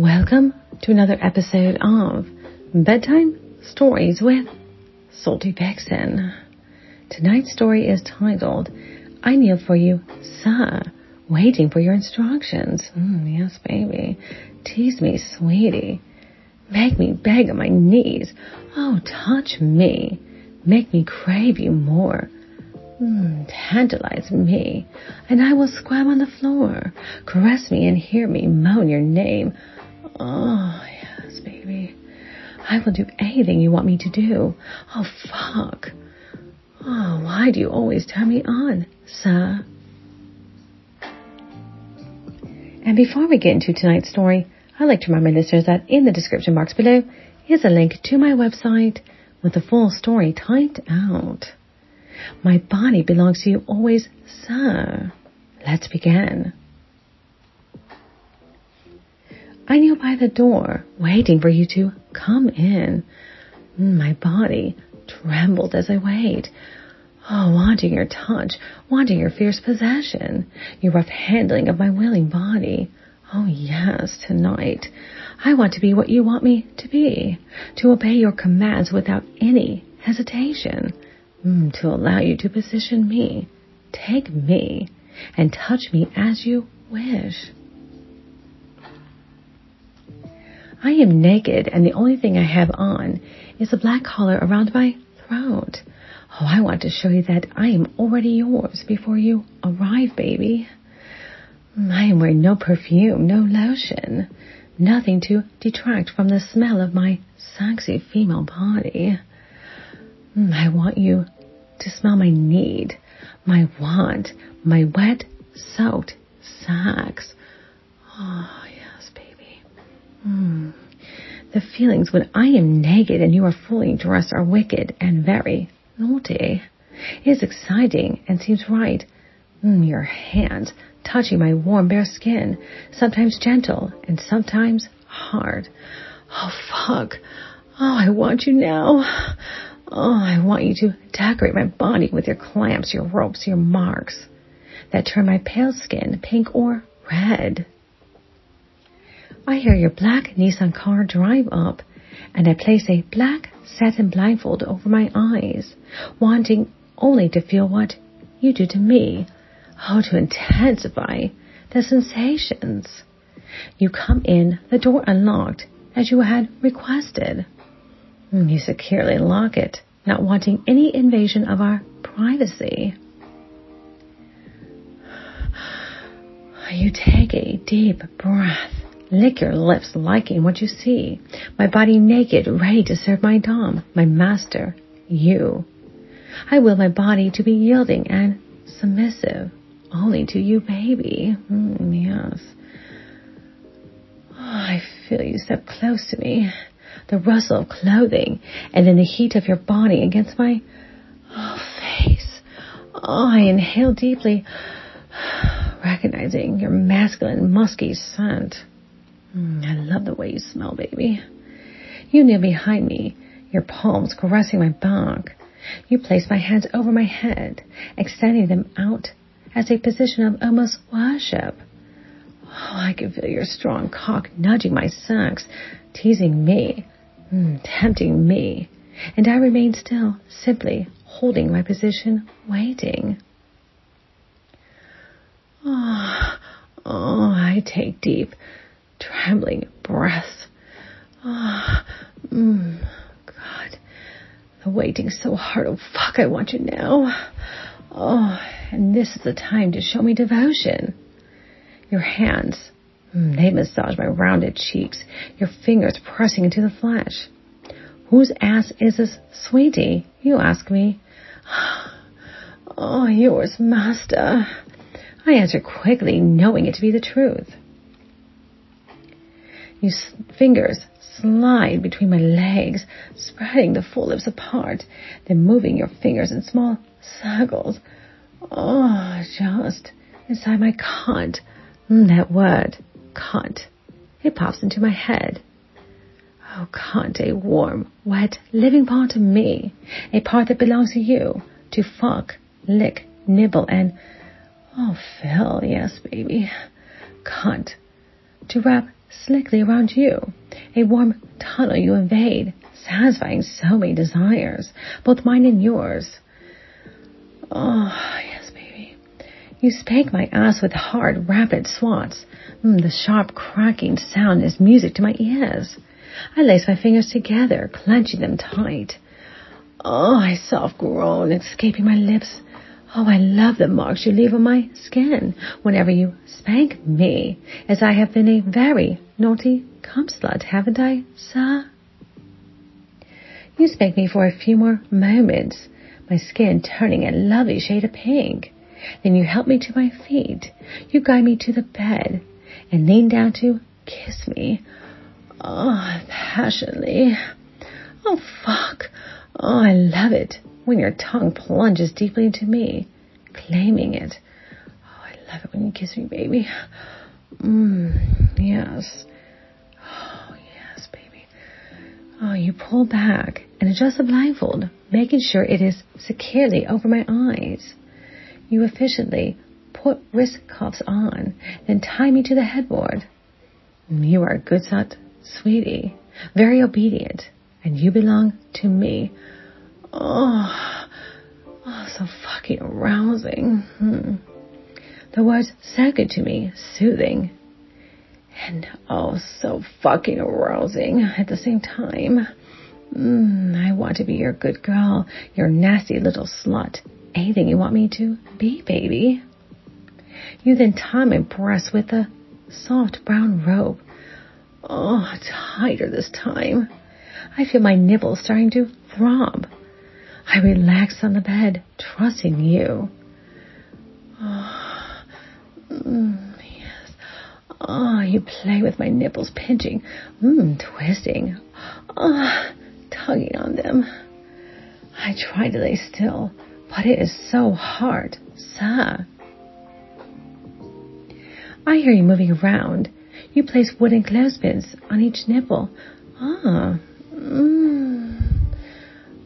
Welcome to another episode of Bedtime Stories with Salty Vixen. Tonight's story is titled I Kneel for You, Sir, Waiting for Your Instructions. Mm, yes, baby. Tease me, sweetie. Make me beg on my knees. Oh, touch me. Make me crave you more. Mm, tantalize me, and I will squirm on the floor. Caress me and hear me moan your name. Oh, yes, baby. I will do anything you want me to do. Oh, fuck. Oh, why do you always turn me on, sir? And before we get into tonight's story, I'd like to remind my listeners that in the description box below is a link to my website with the full story typed out. My body belongs to you always, sir. Let's begin. I kneel by the door, waiting for you to come in. My body trembled as I wait. Oh, wanting your touch, wanting your fierce possession, your rough handling of my willing body. Oh, yes, tonight. I want to be what you want me to be, to obey your commands without any hesitation, mm, to allow you to position me, take me, and touch me as you wish. I am naked, and the only thing I have on is a black collar around my throat. Oh, I want to show you that I am already yours before you arrive, baby. I am wearing no perfume, no lotion, nothing to detract from the smell of my sexy female body. Mm, I want you to smell my need, my want, my wet, soaked sex. Oh, Hmm. The feelings when I am naked and you are fully dressed are wicked and very naughty. It is exciting and seems right. Mm, your hands touching my warm bare skin, sometimes gentle and sometimes hard. Oh, fuck. Oh, I want you now. Oh, I want you to decorate my body with your clamps, your ropes, your marks that turn my pale skin pink or red. I hear your black Nissan car drive up, and I place a black satin blindfold over my eyes, wanting only to feel what you do to me. Oh, to intensify the sensations. You come in, the door unlocked, as you had requested. You securely lock it, not wanting any invasion of our privacy. You take a deep breath Lick your lips, liking what you see. My body naked, ready to serve my Dom, my master, you. I will my body to be yielding and submissive, only to you, baby. Mm, yes. Oh, I feel you step close to me, the rustle of clothing, and then the heat of your body against my oh, face. Oh, I inhale deeply, recognizing your masculine, musky scent. Mm, I love the way you smell, baby. You kneel behind me, your palms caressing my back. You place my hands over my head, extending them out as a position of almost worship. Oh, I can feel your strong cock nudging my sex, teasing me, mm, tempting me, and I remain still, simply holding my position, waiting. Oh, oh, I take deep, trembling breath. Ah, oh, mm, God, the waiting's so hard. Oh, fuck, I want you now. Oh, and this is the time to show me devotion. Your hands, mm, they massage my rounded cheeks, your fingers pressing into the flesh. Whose ass is this, sweetie? You ask me. Oh, yours, master. I answer quickly, knowing it to be the truth. Your fingers slide between my legs, spreading the full lips apart, then moving your fingers in small circles. Oh, just inside my cunt. Mm, that word, cunt. It pops into my head. Oh, cunt, a warm, wet, living part of me. A part that belongs to you. To fuck, lick, nibble, and... Oh, Phil, yes, baby. Cunt. To wrap slickly around you. A warm tunnel you invade, satisfying so many desires, both mine and yours. Oh, yes, baby. You spank my ass with hard, rapid swats. Mm, the sharp cracking sound is music to my ears. I lace my fingers together, clenching them tight. Oh, I soft groan, escaping my lips. Oh, I love the marks you leave on my skin whenever you spank me, as I have been a very naughty cum slut, haven't I, sir? You spank me for a few more moments, my skin turning a lovely shade of pink. Then you help me to my feet. You guide me to the bed and lean down to kiss me. Oh, passionately. Oh, fuck. Oh, I love it when your tongue plunges deeply into me, claiming it. Oh, I love it when you kiss me, baby. Mmm, yes. Oh, yes, baby. Oh, you pull back and adjust the blindfold, making sure it is securely over my eyes. You efficiently put wrist cuffs on, then tie me to the headboard. You are a good slut, sweetie, very obedient, and you belong to me. Oh, oh so fucking arousing. Hmm. The words sound good to me, soothing, and oh, so fucking arousing at the same time. Mm, I want to be your good girl, your nasty little slut. Anything you want me to be, baby. You then tie my breasts with a soft brown robe. Oh, tighter this time. I feel my nipples starting to throb. I relax on the bed, trusting you. Oh, yes. Oh, you play with my nipples, pinching, mm, twisting, oh, tugging on them. I try to lay still, but it is so hard, sir. I hear you moving around. You place wooden clothespins on each nipple. Ah, mm,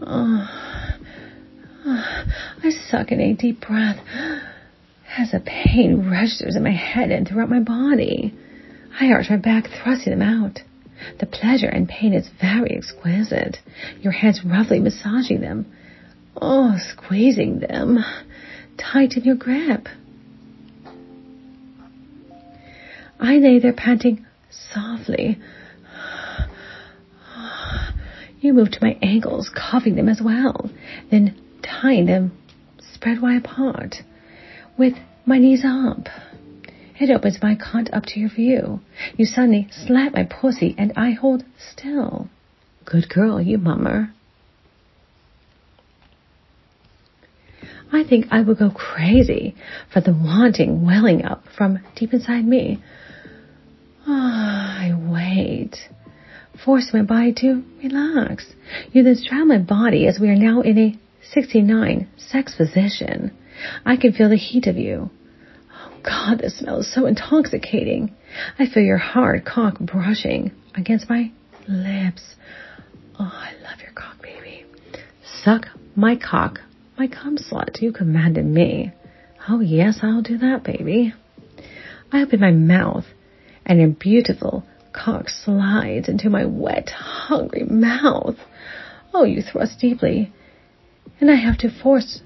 oh. Suck in a deep breath as a pain registers in my head and throughout my body. I arch my back, thrusting them out. The pleasure and pain is very exquisite. Your hands roughly massaging them. Oh, squeezing them. Tight in your grip. I lay there panting softly. You move to my ankles, cuffing them as well, then tying them spread wide apart, with my knees up. It opens my cunt up to your view. You suddenly slap my pussy and I hold still. Good girl, you mummer. I think I will go crazy for the wanting welling up from deep inside me. Oh, I wait. Force my body to relax. You then straddle my body as we are now in a 69. Sex position. I can feel the heat of you. Oh God, this smells so intoxicating. I feel your hard cock brushing against my lips. Oh, I love your cock, baby. Suck my cock, my cum slut. You commanded me. Oh yes, I'll do that, baby. I open my mouth and your beautiful cock slides into my wet, hungry mouth. Oh, you thrust deeply and I have to force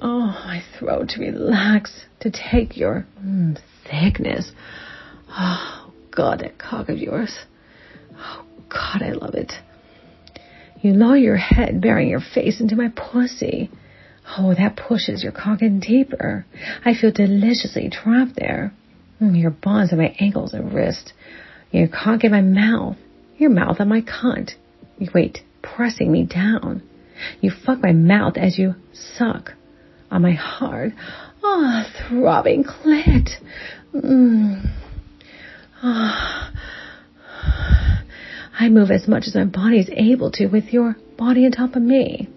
oh my throat to relax to take your mm, thickness. Oh God, that cock of yours. Oh God, I love it. You lower your head, burying your face into my pussy. Oh, that pushes your cock in deeper. I feel deliciously trapped there. Mm, your bonds on my ankles and wrist. Your cock in my mouth. Your mouth on my cunt. You wait, pressing me down. You fuck my mouth as you suck on my hard, ah, oh, throbbing clit. Mm. Oh. I move as much as my body is able to with your body on top of me.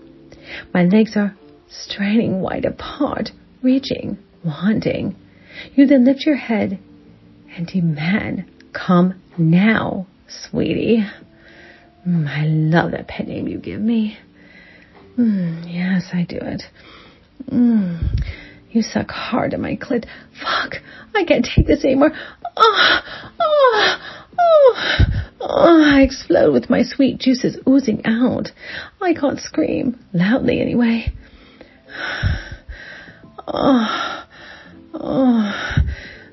My legs are straining wide apart, reaching, wanting. You then lift your head and demand, come now, sweetie. Mm, I love that pet name you give me. Mm, yes, I do it. Mm, you suck hard at my clit. Fuck, I can't take this anymore. Oh, oh, Oh, oh, I explode with my sweet juices oozing out. I can't scream, loudly anyway. Oh, oh,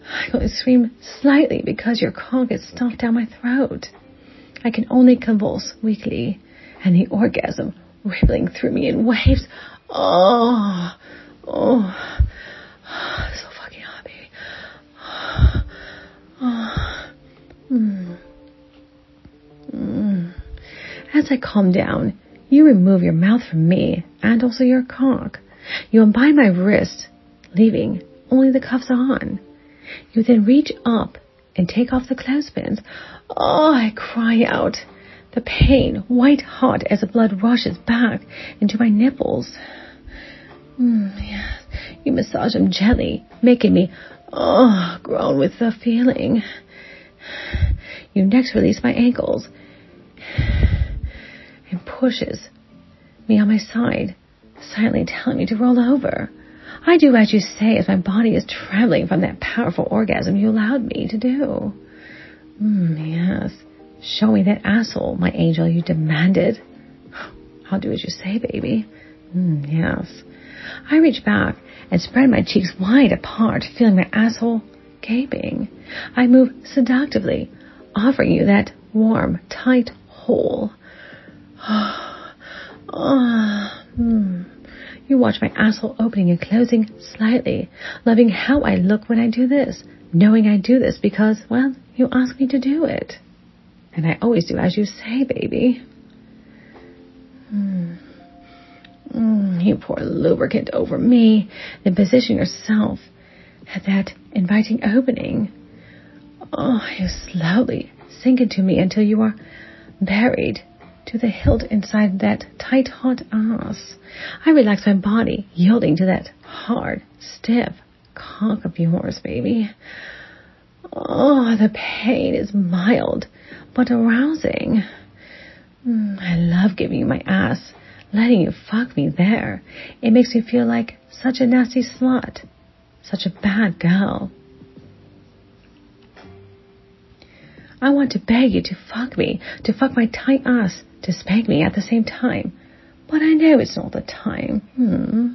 I can only scream slightly because your cock is stuffed down my throat. I can only convulse weakly, and the orgasm rippling through me in waves. Oh, oh, so fucking happy. Oh, mm. Mm. As I calm down, you remove your mouth from me and also your cock. You unbind my wrist, leaving only the cuffs on. You then reach up and take off the clothespins. Oh, I cry out. The pain, white hot as the blood rushes back into my nipples. Mm, yes. You massage them gently, making me, oh, groan with the feeling. You next release my ankles and pushes me on my side, silently telling me to roll over. I do as you say as my body is trembling from that powerful orgasm you allowed me to do. Mm, yes. Show me that asshole, my angel, you demanded. I'll do as you say, baby. Mm, yes. I reach back and spread my cheeks wide apart, feeling my asshole gaping. I move seductively, offering you that warm, tight hole. oh, mm. You watch my asshole opening and closing slightly, loving how I look when I do this, knowing I do this because, well, you ask me to do it. And I always do as you say, baby. Mm. Mm, you pour lubricant over me, then position yourself at that inviting opening. Oh, you slowly sink into me until you are buried to the hilt inside that tight, hot ass. I relax my body, yielding to that hard, stiff cock of yours, baby. Oh, the pain is mild, but arousing. Mm, I love giving you my ass, letting you fuck me there. It makes me feel like such a nasty slut, such a bad girl. I want to beg you to fuck me, to fuck my tight ass, to spank me at the same time. But I know it's not the time. Hmm.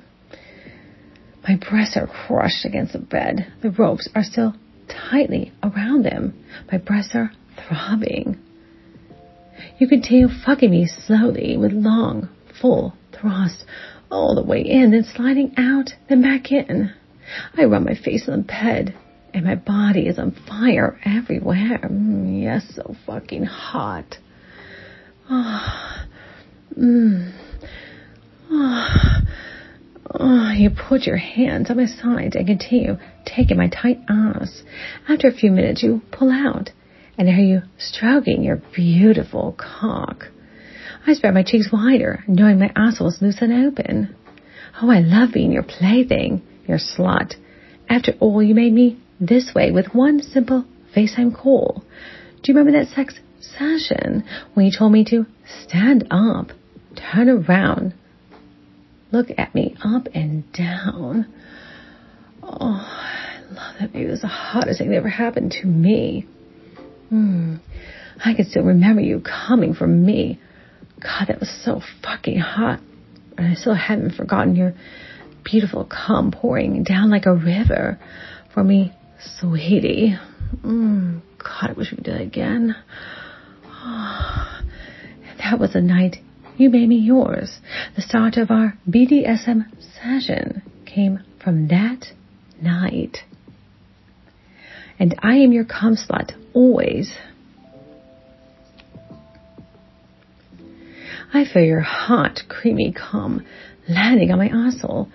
My breasts are crushed against the bed. The ropes are still tightly around them. My breasts are throbbing. You continue fucking me slowly with long, full thrusts all the way in, then sliding out, then back in. I rub my face on the bed, and my body is on fire everywhere. Mm, yes, so fucking hot. Oh, mm. oh. Oh, you put your hands on my sides and continue taking my tight ass. After a few minutes, you pull out, and hear you stroking your beautiful cock. I spread my cheeks wider, knowing my asshole is loose and open. Oh, I love being your plaything, your slut. After all, you made me this way with one simple FaceTime call. Do you remember that sex session when you told me to stand up, turn around, look at me up and down? Oh, I love that baby. It was the hottest thing that ever happened to me. Hmm. I can still remember you coming from me. God, that was so fucking hot. And I still haven't forgotten your beautiful cum pouring down like a river for me Sweetie. Mm, God, I wish we did it again. That was the night you made me yours. The start of our BDSM session came from that night. And I am your cum slut, always. I feel your hot, creamy cum landing on my asshole.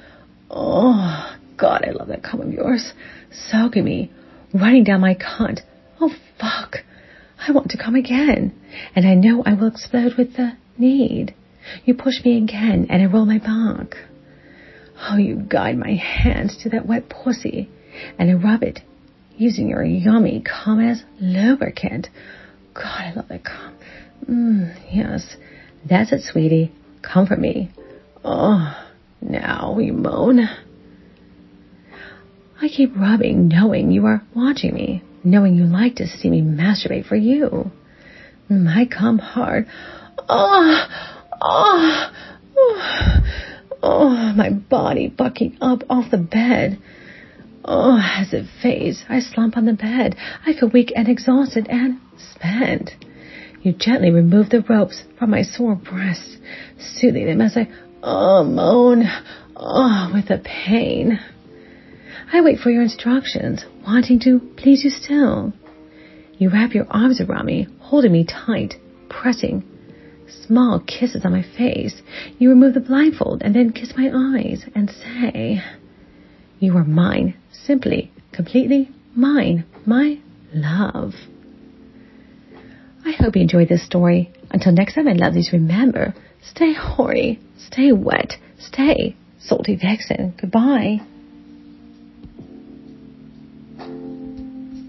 Oh, God, I love that cum of yours soaking me, running down my cunt. Oh, fuck. I want to come again, and I know I will explode with the need. You push me again, and I roll my back. Oh, you guide my hands to that wet pussy, and I rub it, using your yummy cum as lubricant. God, I love that. Mmm, yes. That's it, sweetie. Comfort me. Oh, now you moan. I keep rubbing, knowing you are watching me, knowing you like to see me masturbate for you. Mm, I come hard. Oh, oh, oh, oh, my body bucking up off the bed. Oh, as it fades, I slump on the bed. I feel weak and exhausted and spent. You gently remove the ropes from my sore breasts, soothing them as I, oh, moan, oh, with the pain. I wait for your instructions, wanting to please you still. You wrap your arms around me, holding me tight, pressing small kisses on my face. You remove the blindfold and then kiss my eyes and say, You are mine, simply, completely mine, my love. I hope you enjoyed this story. Until next time, my lovelies, remember, stay horny, stay wet, stay salty vixen. Goodbye.